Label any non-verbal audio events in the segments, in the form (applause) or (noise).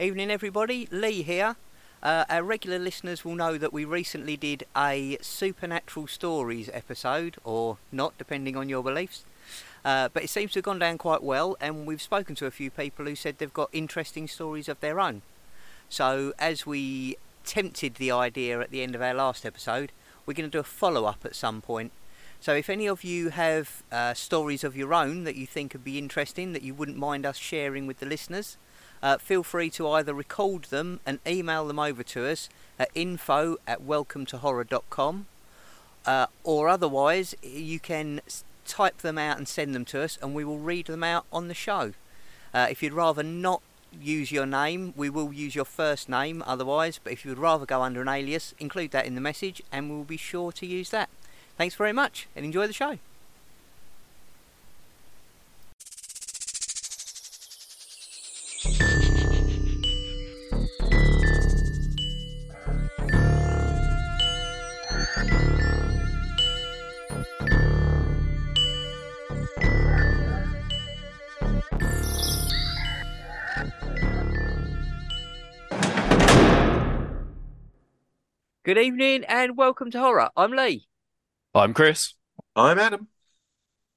Evening, everybody. Lee here. Uh, our regular listeners will know that we recently did a supernatural stories episode, or not, depending on your beliefs. Uh, but it seems to have gone down quite well, and we've spoken to a few people who said they've got interesting stories of their own. So, as we tempted the idea at the end of our last episode, we're going to do a follow up at some point. So, if any of you have uh, stories of your own that you think would be interesting, that you wouldn't mind us sharing with the listeners, uh, feel free to either record them and email them over to us at info at welcometohorror.com uh, or otherwise you can type them out and send them to us and we will read them out on the show. Uh, if you'd rather not use your name, we will use your first name otherwise, but if you would rather go under an alias, include that in the message and we'll be sure to use that. Thanks very much and enjoy the show. Good evening and welcome to Horror. I'm Lee. I'm Chris. I'm Adam.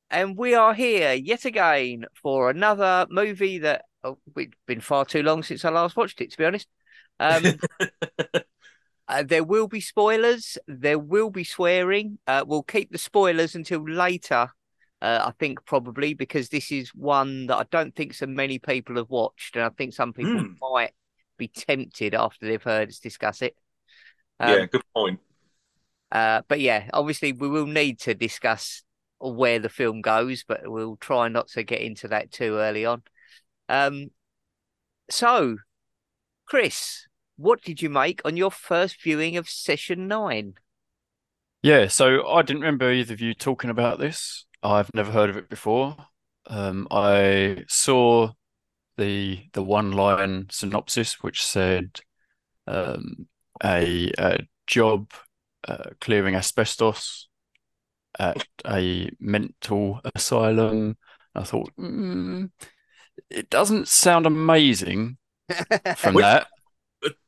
and we are here yet again for another movie that oh, it's been far too long since I last watched it. To be honest, um, (laughs) uh, there will be spoilers. There will be swearing. Uh, we'll keep the spoilers until later. Uh, I think probably because this is one that I don't think so many people have watched, and I think some people Hmm. might be tempted after they've heard us discuss it. Um, yeah, good point. uh, but yeah, obviously we will need to discuss where the film goes, but we'll try not to get into that too early on. Um, so, Chris, what did you make on your first viewing of session nine? Yeah, so I didn't remember either of you talking about this. I've never heard of it before. Um, I saw the the one line synopsis which said um, a, a job uh, clearing asbestos at a mental asylum. I thought, mm, it doesn't sound amazing (laughs) from Which- that.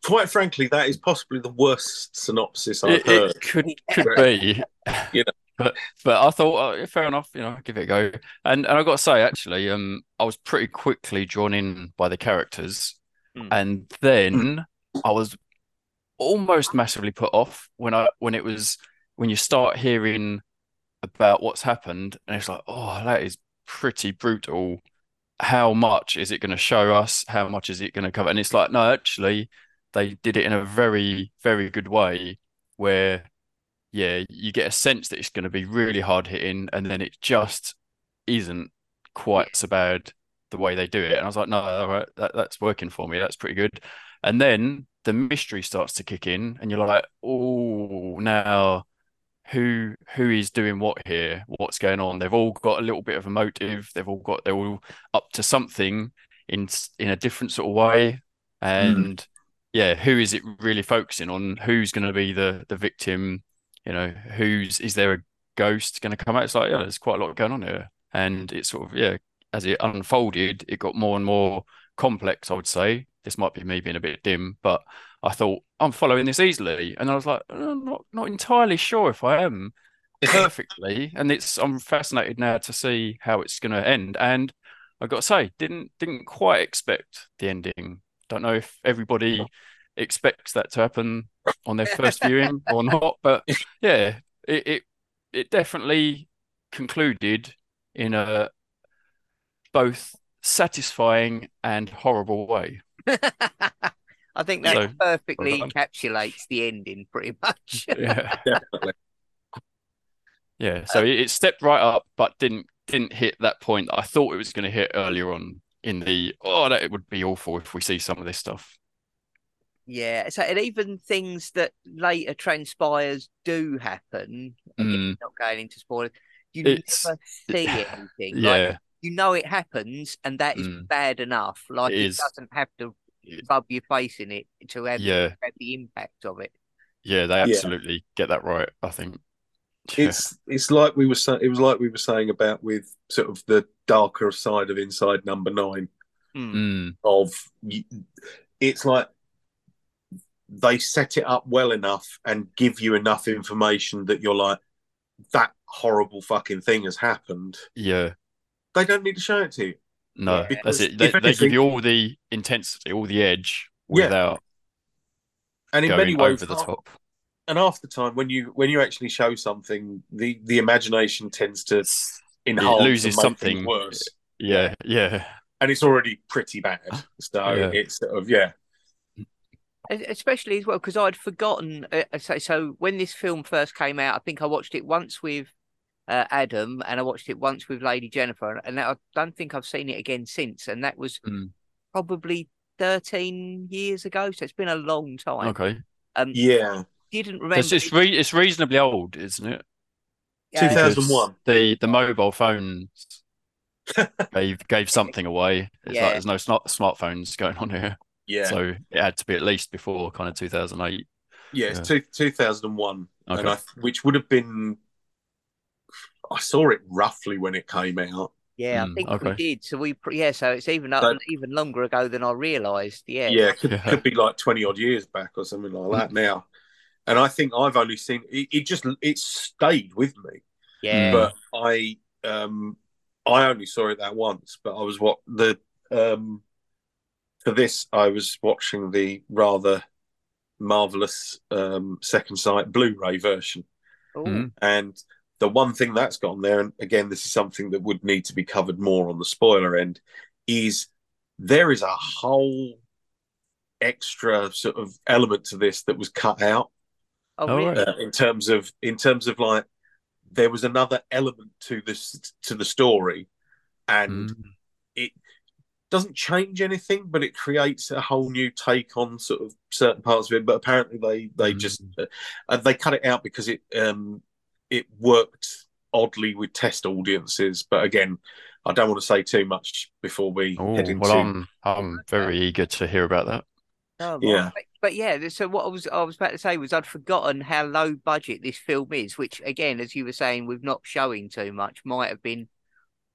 Quite frankly, that is possibly the worst synopsis I've It, heard. it could (laughs) could be, You know. (laughs) but but I thought oh, fair enough, you know, give it a go. And and I got to say, actually, um, I was pretty quickly drawn in by the characters, Hmm. and then I was almost massively put off when I when it was when you start hearing about what's happened, and it's like, oh, that is pretty brutal. How much is it going to show us? How much is it going to cover? And it's like, no, actually, they did it in a very, very good way where, yeah, you get a sense that it's going to be really hard hitting, and then it just isn't quite so bad the way they do it. And I was like, no, all right, that, that's working for me. That's pretty good. And then the mystery starts to kick in, and you're like, oh, now who who is doing what here? What's going on? They've all got a little bit of a motive. They've all got they're all up to something in in a different sort of way. Hmm. And yeah, who is it really focusing on? Who's going to be the the victim? You know, who's is there a ghost going to come out? It's like yeah, there's quite a lot going on here, and it's sort of yeah, as it unfolded, it got more and more complex. I would say this might be me being a bit dim, but I thought I'm following this easily, and I was like, uh, I'm not not entirely sure if I am (laughs) perfectly, and it's I'm fascinated now to see how it's going to end. And I got to say, didn't didn't quite expect the ending. Don't know if everybody expects that to happen (laughs) on their first viewing or not, but (laughs) yeah, it it, it definitely concluded in a both satisfying and horrible way. (laughs) I think that So- perfectly Well encapsulates the ending, pretty much. (laughs) Yeah. (laughs) Definitely. Yeah, so it, it stepped right up, but didn't didn't hit that point that I thought it was going to hit earlier on in the oh that it would be awful if we see some of this stuff. Yeah, so and even things that later transpires do happen. Again, Mm, not going into spoilers. You It's- never see anything. Like, yeah, you know it happens, and that is Mm. bad enough. Like It it, is. doesn't have to rub your face in it to have, Yeah. have the impact of it. yeah, they Yeah. absolutely get that right. I think. Yeah. (laughs) It's it's like we were saying. It was like we were saying about with sort of the darker side of Inside Number Nine. Mm. Mm, Of it's like they set it up well enough and give you enough information that you're like, that horrible fucking thing has happened. Yeah. They don't need to show it to you. No, Yeah. that's Because it. They, if they give you all the intensity, all the edge Yeah. without And in going many ways, over the top. and half the time when you when you actually show something, the the imagination tends to It's- enhance loses and make something. worse. yeah, yeah. And it's already pretty bad. So Yeah. it's sort of yeah. Especially as well because I'd forgotten. Uh, so, so when this film first came out, I think I watched it once with uh, Adam, and I watched it once with Lady Jennifer, and I don't think I've seen it again since. And that was Mm. probably thirteen years ago, so it's been a long time. Okay. Um, Yeah. didn't remember. It's it's, re- it's reasonably old, isn't it? uh, 2001. The the mobile phones (laughs) gave gave something away. It's Yeah. like there's no smart smartphones going on here, Yeah. so it had to be at least before kind of 2008. yeah, it's two, 2001. Okay. And I, which would have been I saw it roughly when it came out. Yeah, I Mm, think we did. So we, yeah, so it's even up, So- even longer ago than I realised. Yeah, Yeah, it could, Yeah. could be like 20 odd years back or something like that now. And I think I've only seen it, it just it stayed with me. yeah, Mm. but I um I only saw it that once. But I was what the um for this I was watching the rather marvelous um second sight Blu-ray version, Ooh, Mm. and the one thing that's gone there, and again this is something that would need to be covered more on the spoiler end, is there is a whole extra sort of element to this that was cut out oh, Oh, really? uh, in terms of in terms of like there was another element to this to the story and Mm. it doesn't change anything but it creates a whole new take on sort of certain parts of it but apparently they they Mm. just uh, uh, they cut it out because it um it worked oddly with test audiences but again I don't want to say too much before we Oh, head into well, I'm I'm very eager to hear about that. Oh, right. Yeah. But, but yeah, so what I was I was about to say was I'd forgotten how low budget this film is, which again, as you were saying, with not showing too much, might have been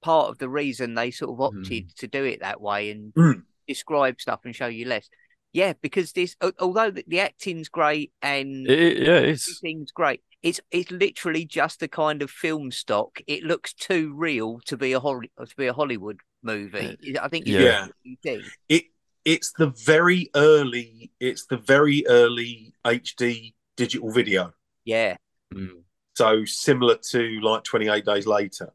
part of the reason they sort of opted to do it that way and Mm. describe stuff and show you less. Yeah, because this, although the, the acting's great and It, it- yeah, it's everything's great, it's it's literally just a kind of film stock. It looks too real to be a Holly, to be a Hollywood movie. I think it's Yeah. what you think. it it's the very early it's the very early HD digital video Yeah, mm, so similar to like 28 days later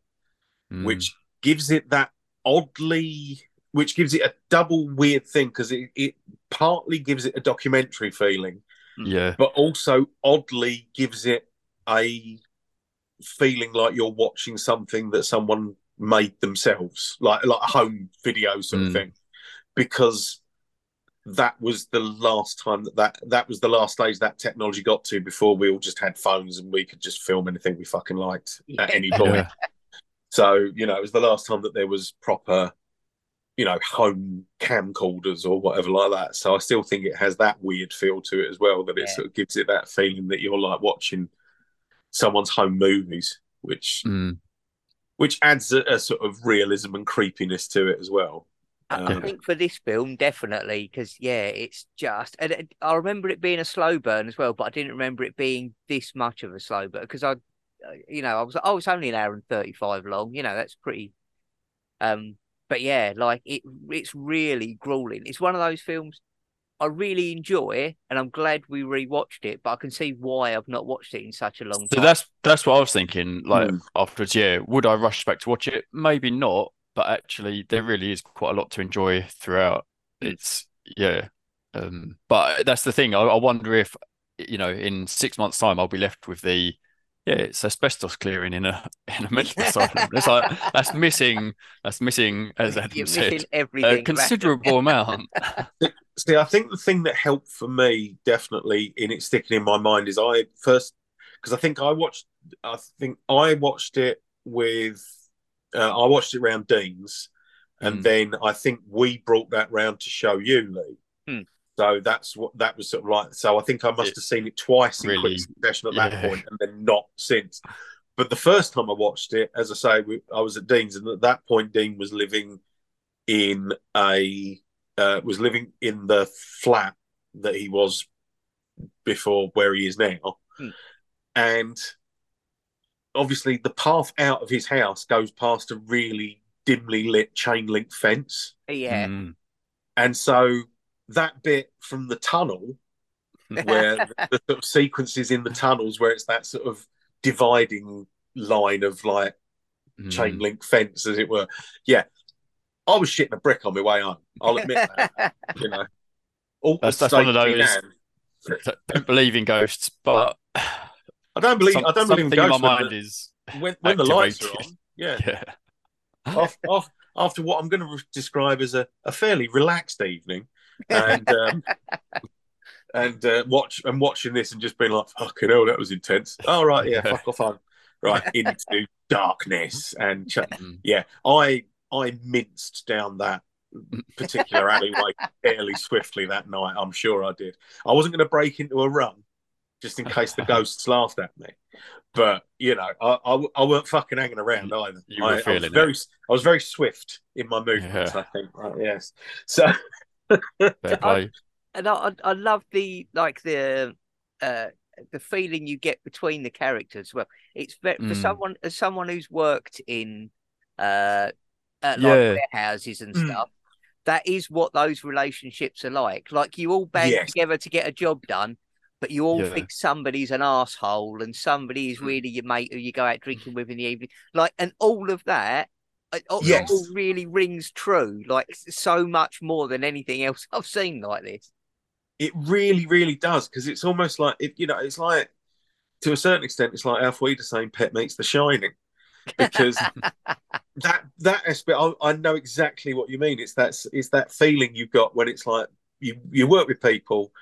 mm, which gives it that oddly which gives it a double weird thing because it, it partly gives it a documentary feeling yeah, but also oddly gives it a feeling like you're watching something that someone made themselves like like a home video sort of Mm. thing because that was the last time that, that that was the last stage that technology got to before we all just had phones and we could just film anything we fucking liked at any point. Yeah, so, you know, it was the last time that there was proper, you know, home camcorders or whatever like that. So I still think it has that weird feel to it as well, that it Yeah. sort of gives it that feeling that you're like watching someone's home movies, which mm, which adds a, a sort of realism and creepiness to it as well. I, I Um, think for this film, definitely, because yeah, it's just. And it, I remember it being a slow burn as well, but I didn't remember it being this much of a slow burn because I, uh, you know, I was oh, it's only an hour and thirty five long. You know, that's pretty. Um, but yeah, like it, it's really grueling. It's one of those films I really enjoy, and I'm glad we rewatched it. But I can see why I've not watched it in such a long time. So time. that's that's what I was thinking. Like Mm. afterwards, yeah, would I rush back to watch it? Maybe not, but actually, there really is quite a lot to enjoy throughout. Mm. It's yeah, um, but that's the thing. I, I wonder if you know, in six months' time, I'll be left with the yeah, it's asbestos clearing in a (laughs) in a mental asylum. It's like that's missing. That's missing, as Adam You're said, a considerable (laughs) amount. See, I think the thing that helped for me definitely in it sticking in my mind is I first because I think I watched I think I watched it with uh, I watched it around Dean's and Mm. then I think we brought that round to show you, Lee. Hmm. So that's what that was sort of like. So I think I must It have seen it twice in really- quick succession at that yeah. point, and then not since. But the first time I watched it, as I say, we, I was at Dean's, and at that point, Dean was living in a uh, was living in the flat that he was before where he is now, Hmm. and obviously the path out of his house goes past a really dimly lit chain link fence, Yeah. Mm. and so that bit from the tunnel (laughs) where the, the sort of sequences in the tunnels where it's that sort of dividing line of like Mm. chain link fence, as it were. Yeah, I was shitting a brick on my way home. I'll admit that. (laughs) you know, Awkward That's- that's one of those- Don't believe in ghosts, but I don't believe. some- I don't believe in something in ghosts my mind the- is when, when the lights are on. Yeah, (laughs) yeah. after, after, after what I'm going to describe as a, a fairly relaxed evening, and um, and uh, watch and watching this and just being like, "Fucking hell, that was intense." All right, yeah, fuck off home. Right into darkness and ch- Mm. yeah, I I minced down that particular alleyway fairly swiftly that night. I'm sure I did. I wasn't going to break into a run just in case the (laughs) ghosts laughed at me, but you know, I, I, I weren't fucking hanging around either. You were I, I was feeling very I was very swift in my movements. Yeah. I think. Right, yes. So Fair (laughs) play. and I, I I love the like the uh the feeling you get between the characters. Well, it's for Mm. someone as someone who's worked in uh, uh like Yeah. warehouses and Mm. stuff. That is what those relationships are like. Like you all band Yes. together to get a job done, but you all Yeah. think somebody's an asshole and somebody is Mm. really your mate who you go out drinking with in the evening. Like, and all of that. It all, Yes. all really rings true, like so much more than anything else (laughs) I've seen like this. it really, really does because it's almost like if you know, it's like to a certain extent, it's like Auf Wiedersehen "Pet meets The Shining," because (laughs) that that aspect, I, I know exactly what you mean. It's that it's that feeling you've got when it's like you you work with people,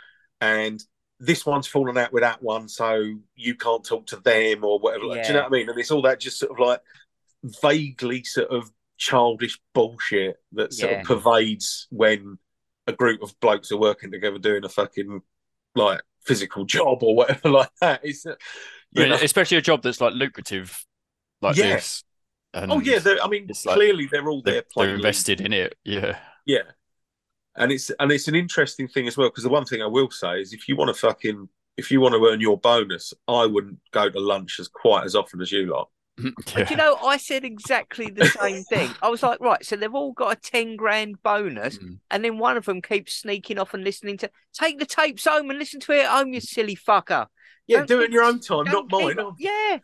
and this one's fallen out with that one, so you can't talk to them or whatever. Like, do you know what I mean? And it's all that just sort of like vaguely sort of childish bullshit that sort Yeah. of pervades when a group of blokes are working together doing a fucking like physical job or whatever (laughs) like that. It's uh, you know, especially a job that's like lucrative, like Yeah. this. And oh yeah, they're- I mean it's like clearly they're all they're, there they're invested in it. Yeah. Yeah, and it's and it's an interesting thing as well because the one thing I will say is if you want to fucking if you want to earn your bonus, I wouldn't go to lunch as quite as often as you lot. (laughs) But you know, I said exactly the same thing. I was like, right, so they've all got a 10 grand bonus, Mm. and then one of them keeps sneaking off and listening to take the tapes home and listen to it at home, you silly fucker. Yeah, Don't do it in your own time, not keep- mine. Oh, Yeah.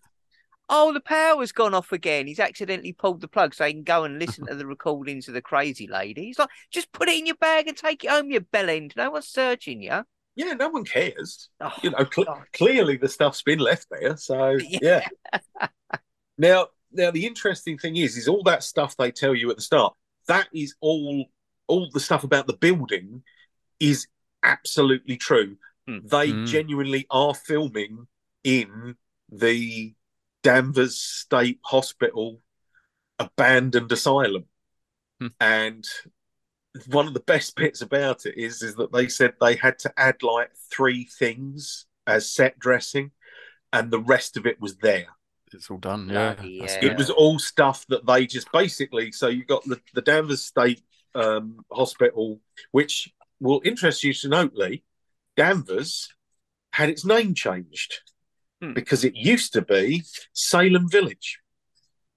Oh, the power's gone off again. He's accidentally pulled the plug so he can go and listen to the (laughs) recordings of the crazy lady. He's like, just put it in your bag and take it home, you bellend. No one's searching you. Yeah, no one cares. Oh, You know, cl- clearly the stuff's been left there. So (laughs) Yeah. yeah. Now, now the interesting thing is, is all that stuff they tell you at the start. That is all. All the stuff about the building is absolutely true. Hmm. They Hmm. genuinely are filming in the Danvers State Hospital abandoned asylum, Hmm. and one of the best bits about it is is that they said they had to add like three things as set dressing, and the rest of it was there. It's all done. Yeah. Bloody That's hell. good. It was all stuff that they just basically. So you got the, the Danvers State um, Hospital, which will interest you to note, Lee. Danvers had its name changed Hmm. because it used to be Salem Village.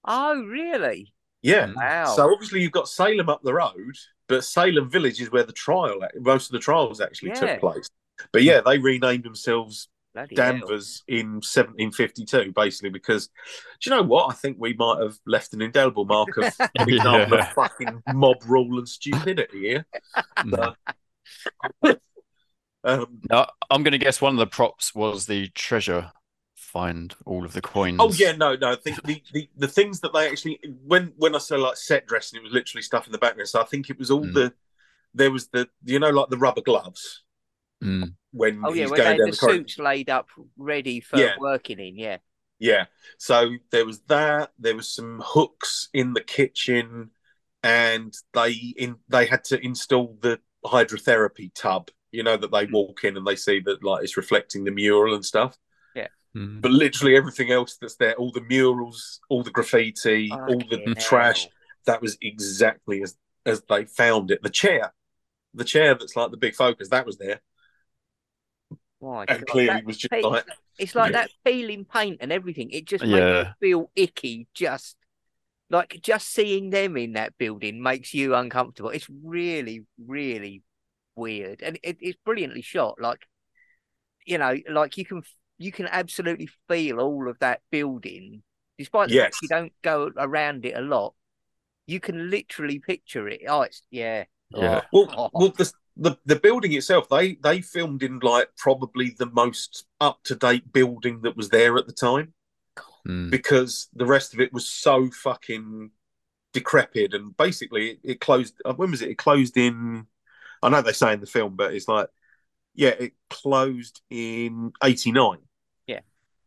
Oh, really? Yeah. Mm. Wow. So obviously you've got Salem up the road, but Salem Village is where the trial, most of the trials actually Yeah. took place. But yeah, they renamed themselves Bloody hell. Danvers in 1752, basically because do you know what? I think we might have left an indelible mark of (laughs) an example Yeah. of fucking mob rule and stupidity here. Mm. (laughs) Um, Now, I'm going to guess one of the props was the treasure find all of the coins. oh yeah, no, no. I think the, the, the things that they actually when when I say like set dressing, it was literally stuff in the background. So I think it was all Mm. the there was the you know like the rubber gloves Mm. when Oh, yeah, he's when going they down had the the suits laid up ready for Yeah. working in. Yeah. Yeah. So there was that. There was some hooks in the kitchen, and they in they had to install the hydrotherapy tub. You know that they walk in and they see that like it's reflecting the mural and stuff. Mm. But literally everything else that's there, all the murals, all the graffiti, all the Fucking trash, that was exactly as as they found it. The chair, the chair that's like the big focus that was there, My and God, clearly that was just pe- like It's like that peeling paint and everything. It just makes Yeah. you feel icky. Just like just seeing them in that building makes you uncomfortable. It's really, really weird, and it, it's brilliantly shot. Like you know, like you can you can absolutely feel all of that building, despite the fact you don't go around it a lot. You can literally picture it. Oh, it's yeah. Yeah. Oh, Well, well, the, the the building itself, they they filmed in like probably the most up to date building that was there at the time Mm. because the rest of it was so fucking decrepit and basically it, it closed. uh, When was it? It closed in. I know they say in the film, but it's like, yeah, it closed in '89. Yeah.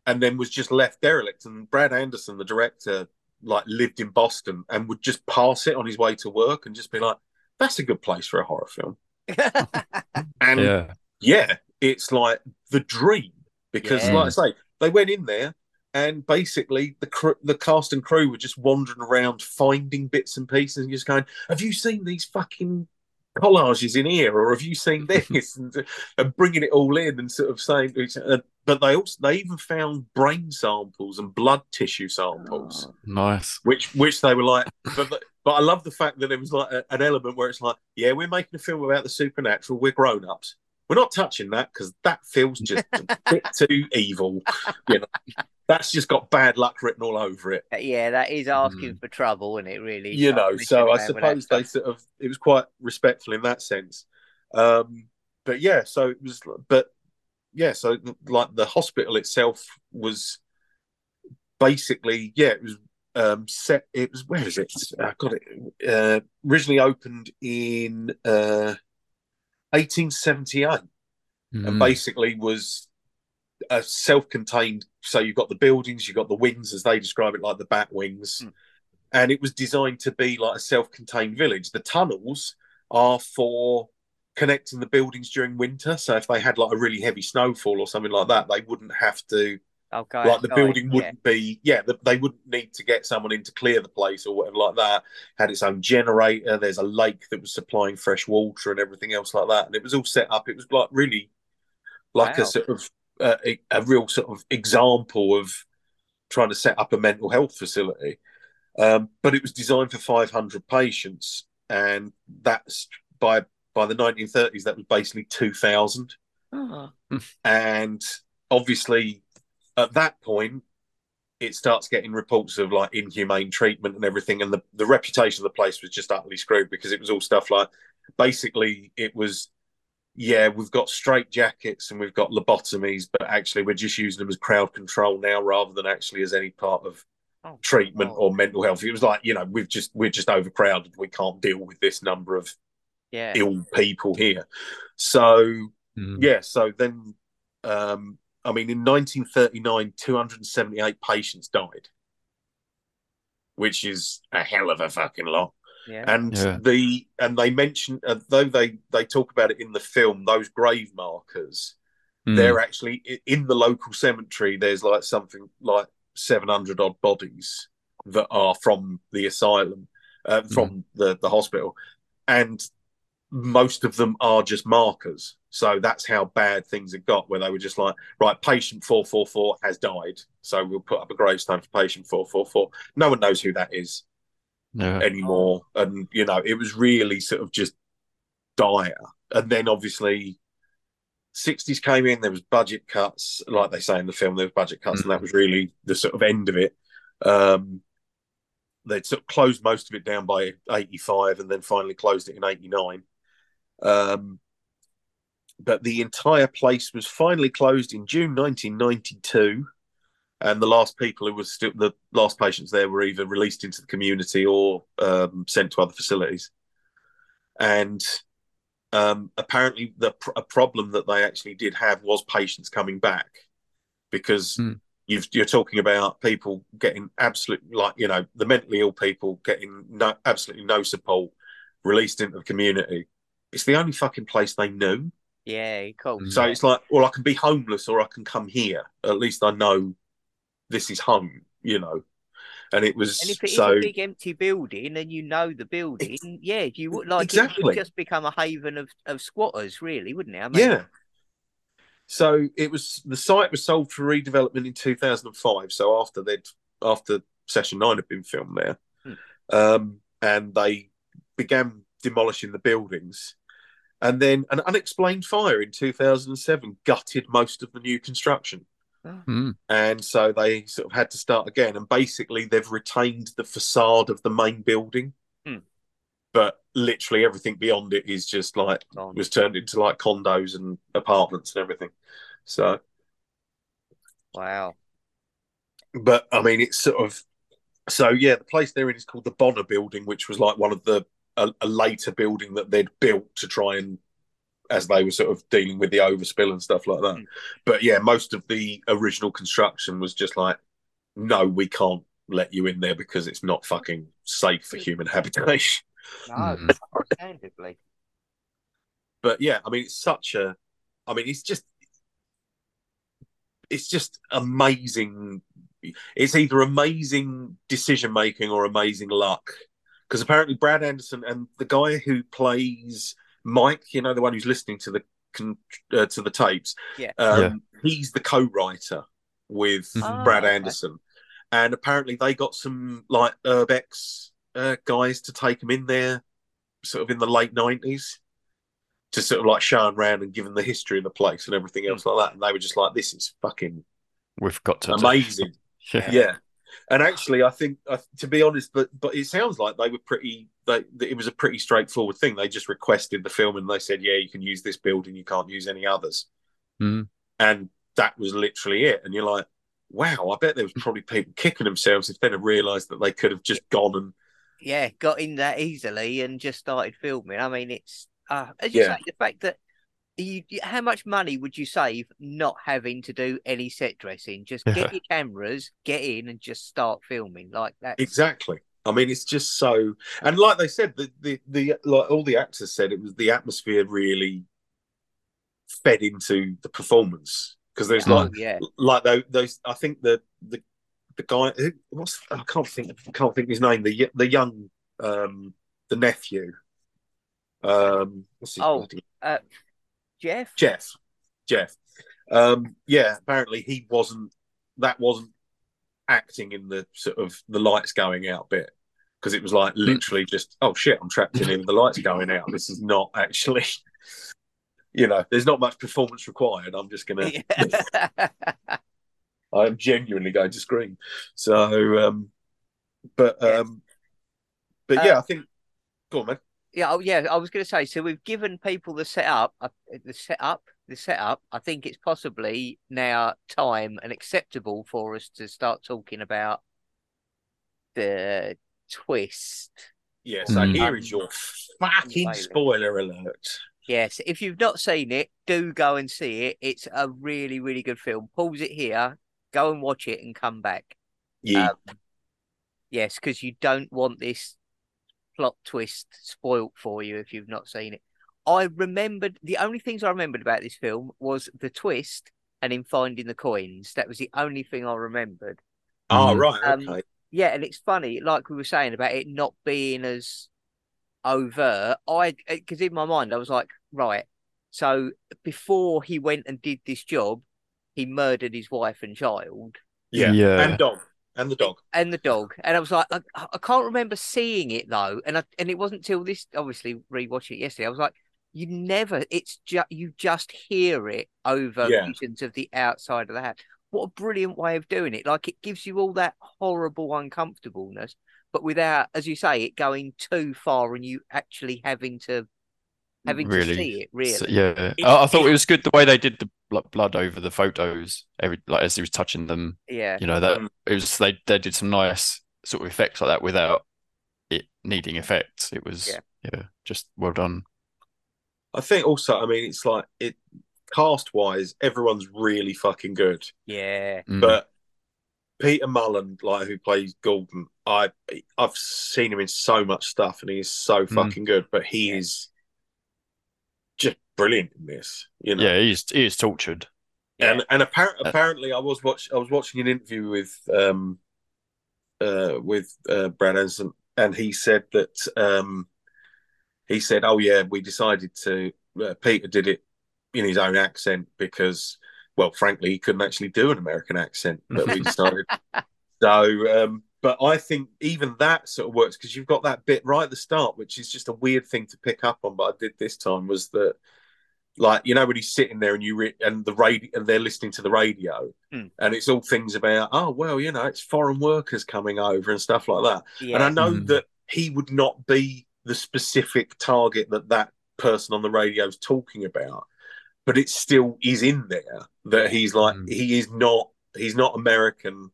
and then was just left derelict. And Brad Anderson, the director, like lived in Boston and would just pass it on his way to work and just be like, "That's a good place for a horror film." (laughs) And Yeah. yeah, it's like the dream because, Yeah. like I say, they went in there and basically the cr- the cast and crew were just wandering around finding bits and pieces and just going, "Have you seen these fucking collages in here, or have you seen (laughs) this?" and, uh, and bringing it all in and sort of saying, to each uh, other- but they also they even found brain samples and blood tissue samples oh, Nice. which which they were like but but I love the fact that there was like a, an element where it's like yeah we're making a film about the supernatural we're grown ups we're not touching that because that feels just a (laughs) bit too evil you know that's just got bad luck written all over it yeah, that is asking for trouble, and it really. you know so I around with that suppose they sort of it was quite respectful in that sense um but yeah so it was but yeah so like the hospital itself was basically yeah it was um set it was where is it i got it uh originally opened in uh 1878 and Mm. basically was a self-contained so you've got the buildings you've got the wings as they describe it like the bat wings Mm. and it was designed to be like a self-contained village the tunnels are for connecting the buildings during winter so if they had like a really heavy snowfall or something like that they wouldn't have to Okay, like the building yeah. wouldn't be yeah the, they wouldn't need to get someone in to clear the place or whatever like that had its own generator there's a lake that was supplying fresh water and everything else like that and it was all set up it was like really like Wow. a sort of uh, a, a real sort of example of trying to set up a mental health facility. Um, but it was designed for 500 patients and that's by by the 1930s that was basically 2000 Oh, and obviously at that point it starts getting reports of like inhumane treatment and everything and the, the reputation of the place was just utterly screwed because it was all stuff like basically it was yeah we've got straight jackets and we've got lobotomies but actually we're just using them as crowd control now rather than actually as any part of oh, treatment oh, or mental health it was like you know we've just we're just overcrowded we can't deal with this number of yeah. ill people here so Mm. yeah, so then, um, I mean, in 1939, 278 patients died, which is a hell of a fucking lot. Yeah. And Yeah. the and they mention, uh, though they they talk about it in the film, those grave markers, Mm. they're actually in the local cemetery. There's like something like 700 odd bodies that are from the asylum, uh, from the the hospital, and most of them are just markers. So that's how bad things had got, where they were just like, right, patient 444 has died. So we'll put up a gravestone for patient 444. No one knows who that is Yeah. anymore. And, you know, it was really sort of just dire. And then obviously, 60s came in, there was budget cuts. Like they say in the film, there was budget cuts, and that was really the sort of end of it. Um, they'd sort of closed most of it down by 85 and then finally closed it in 89. Um, but the entire place was finally closed in June 1992. And the last people who were still the last patients there were either released into the community or um, sent to other facilities. And um, apparently, the pr- a problem that they actually did have was patients coming back because Hmm. you've, you're talking about people getting absolute like you know the mentally ill people getting no absolutely no support, released into the community. It's the only fucking place they knew. Yeah, cool. Mm. So it's like, well, I can be homeless or I can come here. At least I know this is home, you know. and it was And if it is so a big empty building and you know the building, yeah, you would like it would just become a haven of, of squatters, really, wouldn't it? I mean, yeah. So it was the site was sold for redevelopment in 2005. So after they'd after Session Nine had been filmed there, Hmm. um, and they began demolishing the buildings, and then an unexplained fire in 2007 gutted most of the new construction. Mm. and so they sort of had to start again and basically they've retained the facade of the main building Hmm. but literally everything beyond it is just like gone. was turned into like condos and apartments and everything so Wow. but i mean it's sort of so yeah the place they're in is called the bonner building which was like one of the a, a later building that they'd built to try and as they were sort of dealing with the overspill and stuff like that Hmm. but yeah most of the original construction was just like no we can't let you in there because it's not fucking safe for human (laughs) habitation No, Mm. understandably. but yeah i mean it's such a i mean it's just it's just amazing it's either amazing decision making or amazing luck because apparently brad anderson and the guy who plays mike you know the one who's listening to the con- uh, to the tapes Yeah. um, Yeah. he's the co-writer with Mhm. brad Ah, okay. anderson and apparently they got some like urbex uh, guys to take him in there sort of in the late 90s to sort of like show them around and give them the history of the place and everything else like that and they were just like this is fucking We've got to amazing (laughs) Yeah. yeah and actually i think uh, to be honest but but it sounds like they were pretty they, it was a pretty straightforward thing they just requested the film and they said yeah you can use this building you can't use any others Mm. and that was literally it and you're like wow i bet there was probably people kicking themselves if they'd have realized that they could have just gone and Yeah, got in that easily and just started filming. I mean, it's uh, as you Yeah. say, the fact that you, how much money would you save not having to do any set dressing? Just get Yeah. your cameras, get in, and just start filming like that. Exactly. I mean, it's just so, and like they said, the the the like all the actors said, it was the atmosphere really fed into the performance because there's Yeah. like Oh, yeah, like those, those I think the the the guy who what's I can't think I can't think of his name the the young um the nephew um what's his Oh. Jeff. Jeff Jeff um yeah apparently he wasn't that wasn't acting in the sort of the lights going out bit because it was like literally just oh shit I'm trapped in here the lights going out this is not actually (laughs) you know there's not much performance required I'm just gonna Yeah. (laughs) I'm genuinely going to scream. So, um, but um, but yeah, Uh, I think. Go on, man. Yeah, oh, yeah. I was going to say. So we've given people the setup, uh, the setup, the setup. I think it's possibly now time and acceptable for us to start talking about the twist. Yeah. So Mm. here is your fucking spoiler alert. Yes, if you've not seen it, do go and see it. It's a really, really good film. Pause it here, go and watch it, and come back. Yeah. Um, yes, because you don't want this plot twist spoilt for you if you've not seen it. I remembered the only things I remembered about this film was the twist and in finding the coins. That was the only thing I remembered. oh, Mhm. right. um, Okay. Yeah, and it's funny, like we were saying about it not being as overt. I because in my mind I was like, right, so before he went and did this job, he murdered his wife and child yeah. Yeah. And dog. And the dog. and the dog, and I was like, I, I can't remember seeing it though, and I, and it wasn't till this obviously rewatching it yesterday. I was like, you never, it's just you just hear it over Yeah. visions of the outside of the house. What a brilliant way of doing it! Like it gives you all that horrible uncomfortableness, but without, as you say, it going too far and you actually having to having Really? to see it. Really, So, yeah, It- I, I thought it- it was good the way they did the like, blood over the photos every like as he was touching them. yeah. You know that Mm. it was they they did some nice sort of effects like that without it needing effects. It was Yeah. yeah, just well done. I think also, I mean, it's like it cast wise, everyone's really fucking good. Yeah, Mm. But Peter Mullan, like who plays Gordon, I I've seen him in so much stuff, and he is so Mm. fucking good. But he Yeah. is just brilliant in this, you know. yeah, he's he is tortured. yeah. And and appar- Uh, apparently, I was watch I was watching an interview with um uh, with uh, Brad Anderson, and he said that um, he said, "Oh yeah, we decided to." Uh, Peter did it in his own accent because, well, frankly, he couldn't actually do an American accent, but we (laughs) decided. so, um, but I think even that sort of works because you've got that bit right at the start, which is just a weird thing to pick up on. But I did this time was that like you know when he's sitting there and you re- and the radio and they're listening to the radio Hmm. and it's all things about oh well you know it's foreign workers coming over and stuff like that Yeah. and i know Mm. that he would not be the specific target that that person on the radio is talking about but it still is in there that he's like Mm. he is not he's not american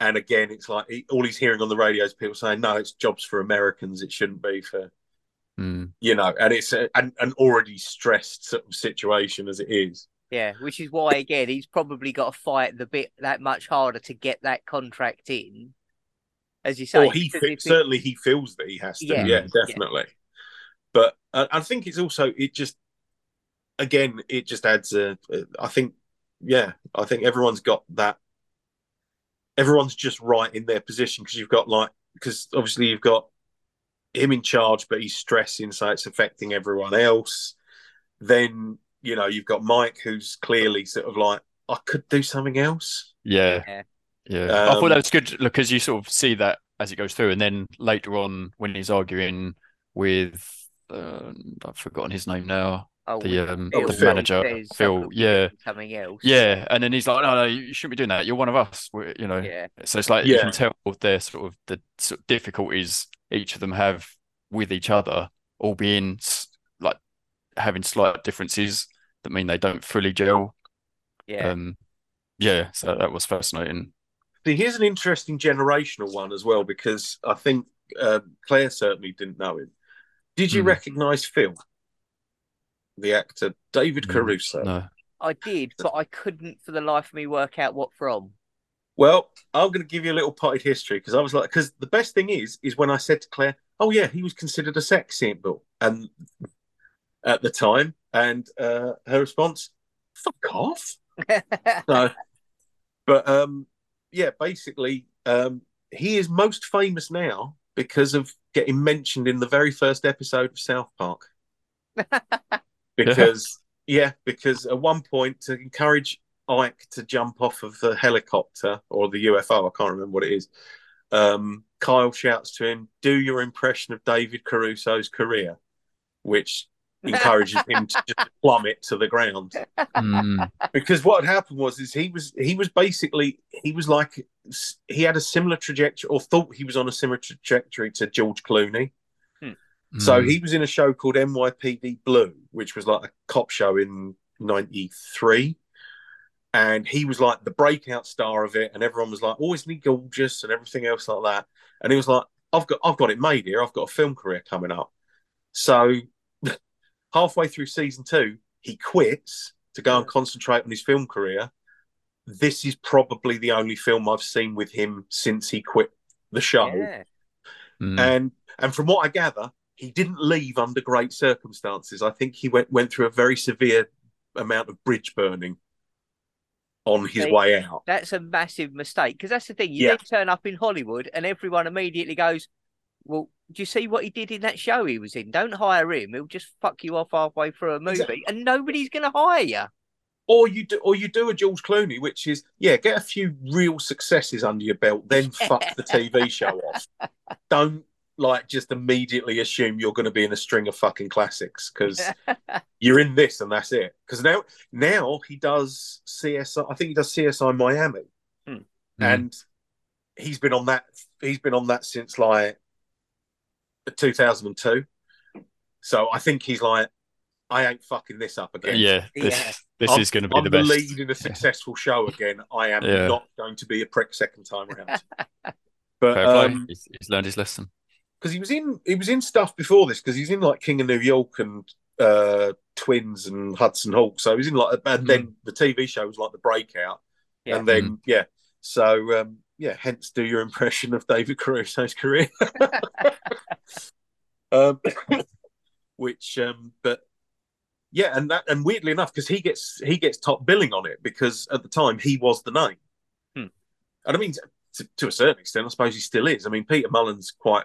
and again it's like he, all he's hearing on the radio is people saying no it's jobs for americans it shouldn't be for Mm. you know, and it's a, an, an already stressed sort of situation as it is. Yeah, which is why again he's probably got to fight the bit that much harder to get that contract in, as you say. or he because fe- certainly he feels that he has to. Yeah. Yeah, definitely. But uh, I think it's also it just again it just adds a. I think yeah, I think everyone's got that. Everyone's just right in their position because you've got like because obviously you've got him in charge, but he's stressing, so it's affecting everyone else. Then you know you've got Mike, who's clearly sort of like I could do something else. Yeah. Yeah. Yeah. I thought Um, that was good because you sort of see that as it goes through, and then later on when he's arguing with uh, I've forgotten his name now, oh, the um Oh, the manager, says, "I Phil. Yeah. something else. Yeah, and then he's like, "No, no, you shouldn't be doing that. You're one of us." we you know, yeah, so it's like you can tell their sort of the sort of difficulties each of them have with each other, all being like having slight differences that mean they don't fully gel. yeah. Um, yeah, so that was fascinating. See, here's an interesting generational one as well because I think uh, Claire certainly didn't know him. Did you Hmm. recognise Phil, the actor David Mm, Caruso? No, I did, but I couldn't for the life of me work out what from. Well, I'm going to give you a little potted history because I was like, because the best thing is, is when I said to Claire, "Oh yeah, he was considered a sex symbol," and at the time, and uh, her response, "Fuck off." (laughs) No, but um, yeah, basically, um, he is most famous now because of getting mentioned in the very first episode of South Park. (laughs) because yeah, because at one point to encourage Ike to jump off of the helicopter or the UFO, I can't remember what it is. Um, Kyle shouts to him, "Do your impression of David Caruso's career," which (laughs) encourages him to just plummet to the ground Mm, because what had happened was is he was he was basically he was like he had a similar trajectory or thought he was on a similar trajectory to George Clooney. So mm, he was in a show called NYPD Blue, which was like a cop show in '93, and he was like the breakout star of it, and everyone was like, "Oh, isn't he gorgeous?" and everything else like that. And he was like, "I've got I've got it made here. I've got a film career coming up." So (laughs) halfway through season two, he quits to go and concentrate on his film career. This is probably the only film I've seen with him since he quit the show. yeah. mm. And and from what I gather, he didn't leave under great circumstances. I think he went went through a very severe amount of bridge burning on his way out. That's a massive mistake because that's the thing. You Yeah. then turn up in Hollywood and everyone immediately goes, "Well, do you see what he did in that show he was in? Don't hire him. He'll just fuck you off halfway through a movie, Exactly. and nobody's going to hire you." Or you do, or you do a George Clooney, which is yeah, get a few real successes under your belt, then fuck the TV show off. (laughs) Don't like just immediately assume you're going to be in a string of fucking classics because (laughs) you're in this and that's it. Because now, now he does CSI. I think he does CSI Miami, Hmm. and he's been on that. He's been on that since like 2002. So I think he's like, I ain't fucking this up again. yeah, this Yeah. this I'm- is going to be I'm the best. lead in a successful show again. I am Yeah. not going to be a prick second time around. (laughs) Fair But play. um, He's, he's learned his lesson. Because he was in he was in stuff before this because he's in like King of New York and uh Twins and Hudson Hawk. So he was in like and Hmm. then the TV show was like the breakout. Yeah. And then yeah. So um yeah, hence do your impression of David Caruso's career. (laughs) um (coughs) which um but yeah, and that and weirdly enough, because he gets he gets top billing on it because at the time he was the name. Hmm. And I mean to, to a certain extent, I suppose he still is. I mean, Peter Mullan's quite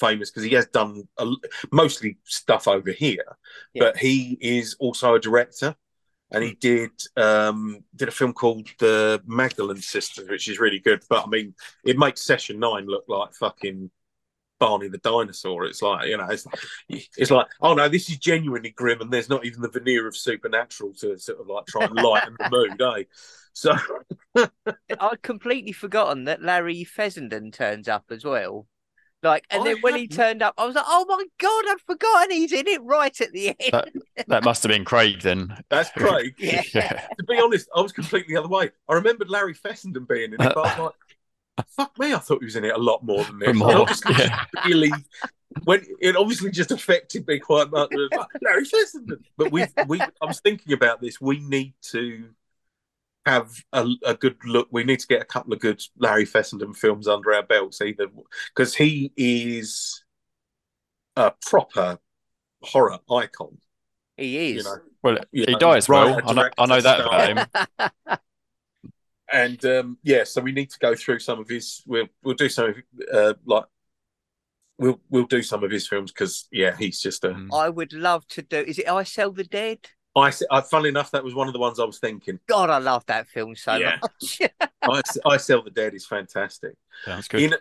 famous because he has done a, mostly stuff over here, Yeah. but he is also a director. And he did um, did a film called The Magdalene Sisters, which is really good. But I mean, it makes Session Nine look like fucking Barney the dinosaur. It's like you know, it's, it's like oh no, this is genuinely grim, and there's not even the veneer of supernatural to sort of like try and lighten the mood, (laughs) eh? So I'd completely forgotten that Larry Fessenden turns up as well. Like, and I then when he hadn't. turned up, I was like, "Oh my god, I'd forgotten he's in it right at the end." That, that must have been Craig then. that's Craig. (laughs) Yeah. yeah. to be honest, I was completely the other way. I remembered Larry Fessenden being in it, but I was (laughs) like, fuck me, I thought he was in it a lot more than this. More, It obviously just yeah. really when it obviously just affected me quite much. It like, Larry Fessenden. But we we I was thinking about this. We need to have a, a good look. We need to get a couple of good Larry Fessenden films under our belts, either because he is a proper horror icon. he You is. know, Well, You he know, dies writer, well. I know, I know that about him. (laughs) and um, yeah, so we need to go through some of his. We'll we'll do some of uh, like we'll we'll do some of his films because yeah, he's just a. Mm. Would love to do. Is it I Sell the Dead? I, I funnily enough, that was one of the ones I was thinking. God, I love that film so Yeah. much. (laughs) I, I sell the dead is fantastic. Sounds good. In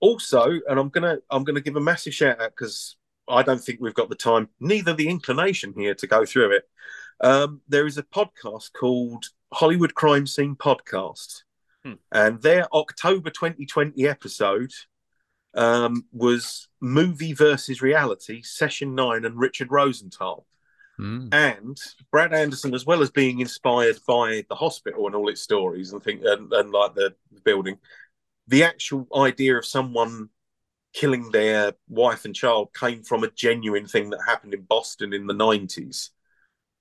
also, and I'm gonna I'm gonna give a massive shout out because I don't think we've got the time, neither the inclination here to go through it. Um, there is a podcast called Hollywood Crime Scene Podcast, Hmm. and their October 2020 episode um, was movie versus reality, Session Nine, and Richard Rosenthal. Mm. And Brad Anderson, as well as being inspired by the hospital and all its stories and think and, and like the building, the actual idea of someone killing their wife and child came from a genuine thing that happened in Boston in the nineties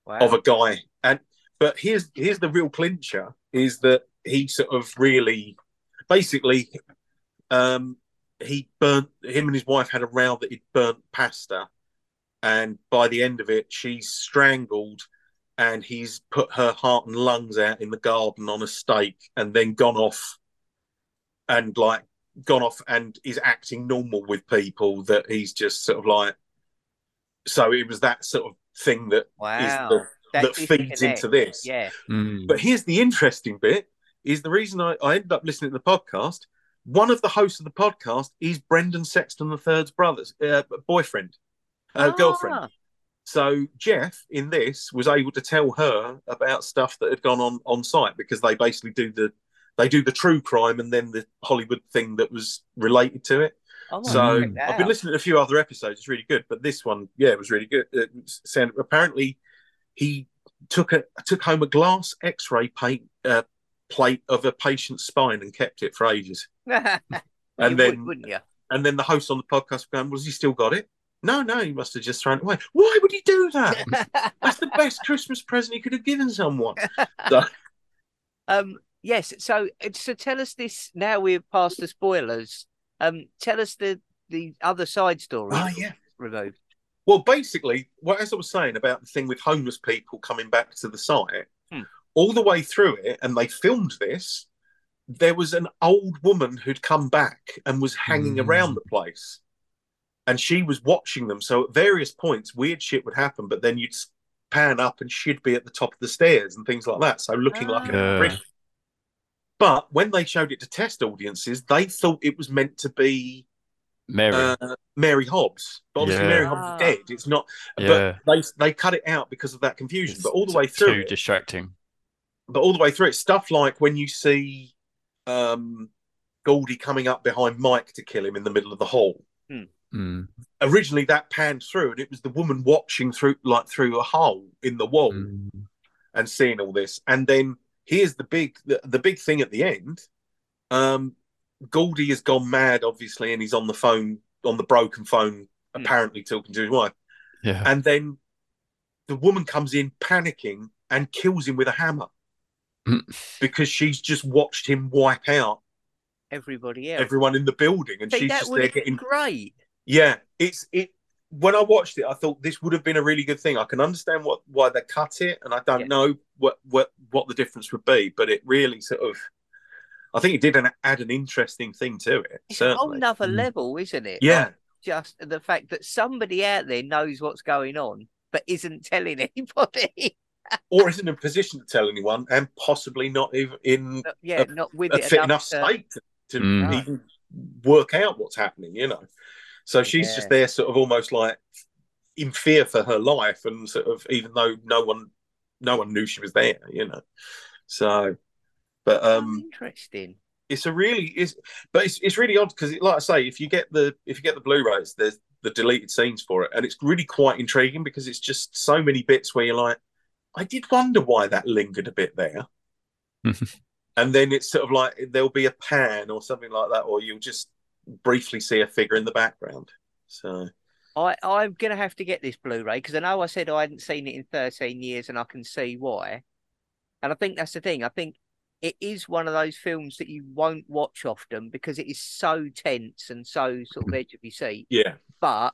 Wow. of a guy. And but here's here's the real clincher is that he sort of really basically um he burnt him and his wife had a row that he'd burnt pasta and by the end of it she's strangled and he's put her heart and lungs out in the garden on a stake and then gone off and like gone off and is acting normal with people that he's just sort of like so it was that sort of thing that is wow. the, that did feeds connect. into this Yeah. Mm. but here's the interesting bit: is the reason I, I ended up listening to the podcast. One of the hosts of the podcast is Brendan Sexton III's brother's uh, boyfriend, uh, girlfriend. Ah, So Jeff in this was able to tell her about stuff that had gone on on site because they basically do the they do the true crime and then the Hollywood thing that was related to it. Might So I've been listening to a few other episodes. It's really good, but this one, yeah, it was really good. It sounded, apparently, he took a took home a glass X-ray paint, uh, plate of a patient's spine and kept it for ages. (laughs) and And then wouldn't you? and then the host on the podcast was going, "Was he still got it?" No, no, he must have just thrown it away. Why would he do that? (laughs) That's the best Christmas present he could have given someone. So, (laughs) um. Yes. So, so tell us this. Now we've passed the spoilers. Um. Tell us the the other side story. oh yeah. Removed. Well, basically, what as I was saying about the thing with homeless people coming back to the site, Hmm. all the way through it, and they filmed this. There was an old woman who'd come back and was hanging Hmm. around the place, and she was watching them. So at various points, weird shit would happen, but then you'd pan up and she'd be at the top of the stairs and things like that. So looking like an Ah. apparition. But when they showed it to test audiences, they thought it was meant to be Mary. uh, Mary Hobbs. But obviously, Yeah. Mary Hobbs Ah. is dead. It's not. yeah. But they they cut it out because of that confusion. It's- but all the way through, Too it, distracting. but all the way through it, stuff like when you see um, Goldie coming up behind Mike to kill him in the middle of the hall. Mm. Originally, that panned through, and it was the woman watching through, like through a hole in the wall, Mm. and seeing all this. And then here's the big, the, the big thing at the end. Um, Goldie has gone mad, obviously, and he's on the phone, on the broken phone, Hmm. apparently talking to his wife. Yeah. And then the woman comes in panicking and kills him with a hammer Mm. because she's just watched him wipe out Everybody else. everyone in the building, and See, she's just there getting. great. Yeah, it's it. When I watched it, I thought this would have been a really good thing. I can understand what why they cut it, and I don't Yeah. know what what what the difference would be, but it really sort of. I think it did an, add an interesting thing to it. It's a whole certainly. nother Mm. level, isn't it? Yeah. Like, just the fact that somebody out there knows what's going on but isn't telling (laughs) anybody. or isn't in a position to tell anyone, and possibly not even in Not- yeah, A- not with a it fit enough enough state to, to Mm. Even work out what's happening. You know, so she's Yeah. just there, sort of almost like in fear for her life, and sort of even though no one, no one knew she was there. You know, so. But um, interesting. it's a really is but it's, it's really odd because like i say if you get the if you get the blu-rays there's the deleted scenes for it and it's really quite intriguing because it's just so many bits where you're like i did wonder why that lingered a bit there (laughs) and then it's sort of like there'll be a pan or something like that or you'll just briefly see a figure in the background so I, I'm going to have to get this Blu ray because I know I said I hadn't seen it in 13 years and I can see why. And I think that's the thing. I think it is one of those films that you won't watch often because it is so tense and so sort of edge of your seat. yeah But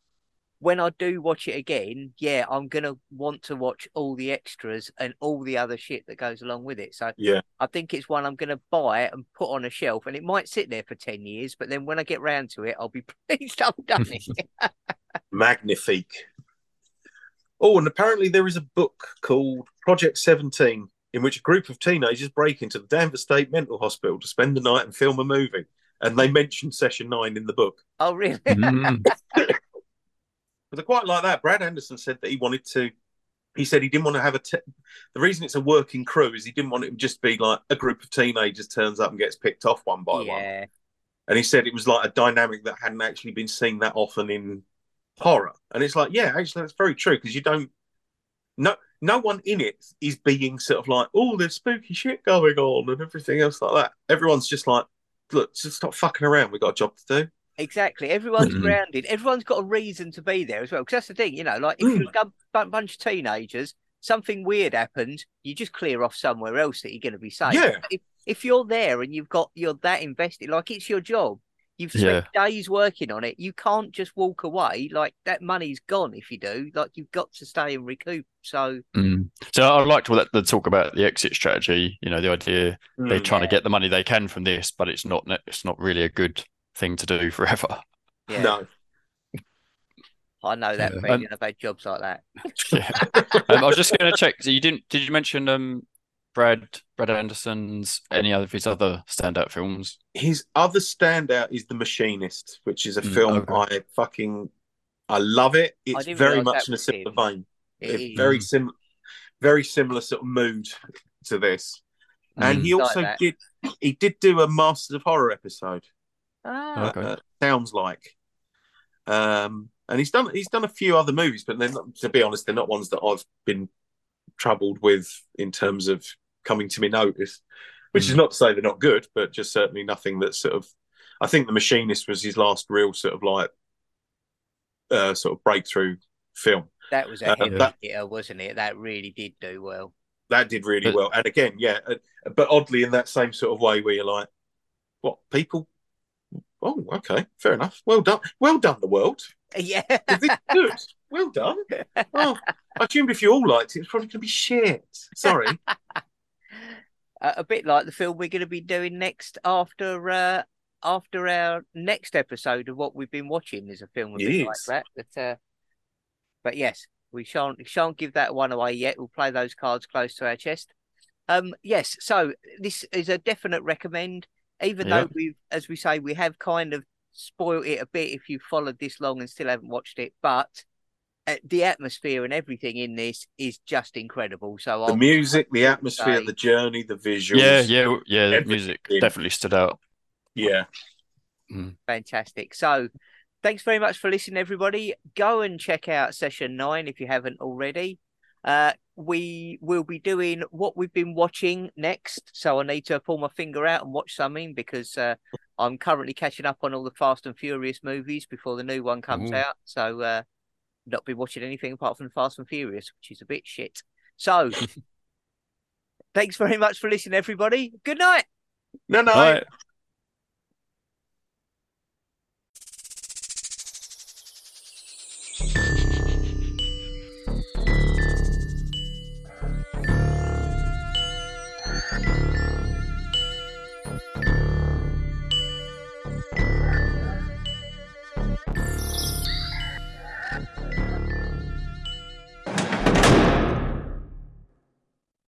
when I do watch it again, yeah, I'm going to want to watch all the extras and all the other shit that goes along with it. So yeah I think it's one I'm going to buy and put on a shelf, and it might sit there for ten years. But then when I get round to it, I'll be (laughs) pleased I've done it. (laughs) magnifique oh and apparently there is a book called project 17 in which a group of teenagers break into the Danvers state mental hospital to spend the night and film a movie and they mention session 9 in the book oh, really? Mm. (laughs) but I quite like that brad anderson said that he wanted to he said he didn't want to have a te- the reason it's a working crew is he didn't want it to just be like a group of teenagers turns up and gets picked off one by one. Yeah, and he said it was like a dynamic that hadn't actually been seen that often in horror. And it's like yeah actually that's very true because you don't no no one in it is being sort of like oh there's spooky shit going on and everything else like that. Everyone's just like look just stop fucking around we've got a job to do exactly. Everyone's grounded. Everyone's got a reason to be there as well. Because that's the thing, you know, like if Mm. you're a bunch of teenagers, something weird happens, you just clear off somewhere else that you're going to be safe. Yeah. If, if you're there and you've got you're that invested, like it's your job. You've spent days working on it. You can't just walk away. Like that money's gone if you do. Like you've got to stay and recoup. So Mm. So I liked all that the talk about the exit strategy. You know, the idea they're Mm. trying Yeah. to get the money they can from this, but it's not it's not really a good thing to do forever. yeah, no I know that Yeah. feeling. I've had jobs like that. (laughs) Yeah. um, I was just going to check. So you didn't? Did you mention um Brad Brad Anderson's any other of his other standout films? his other standout is the machinist which is a Mm, film okay. i fucking i love it it's very much in a was similar him. vein It It- is. very Mm. sim very similar sort of mood to this and Mm. he also that. did he did do a masters of horror episode Ah, Okay. uh, sounds like um and he's done he's done a few other movies but they're not, to be honest they're not ones that i've been troubled with in terms of coming to me notice which is Mm. not to say they're not good but just certainly nothing that sort of i think the machinist was his last real sort of like uh sort of breakthrough film that was a Uh, heavy that- hitter, wasn't it? That really did do well. that did really But- well and again yeah uh, but oddly in that same sort of way where you're like what people oh okay fair enough well done well done the world Yeah. Good? Well done. (laughs) Oh, I assumed if you all liked it, it's probably going to be shit. Sorry. (laughs) a, a bit like the film we're going to be doing next after uh, after our next episode of what we've been watching is a film a bit like Yes. that. But uh, but yes, we shan't shan't give that one away yet. We'll play those cards close to our chest. Um, yes, so this is a definite recommend. Even Yeah. though we've, as we say, we have kind of spoiled it a bit if you've followed this long and still haven't watched it, but. Uh, the atmosphere and everything in this is just incredible. So the I'll music, the say- atmosphere, the journey, the visuals. Yeah, yeah, yeah. The music definitely stood out. Yeah. Fantastic. So, thanks very much for listening, everybody. Go and check out session nine if you haven't already. Uh, we will be doing what we've been watching next. So, I need to pull my finger out and watch something because uh, I'm currently catching up on all the Fast and Furious movies before the new one comes Ooh. out. So, uh, not be watching anything apart from Fast and Furious, which is a bit shit. So, (laughs) thanks very much for listening, everybody. Good night. No, no. Right.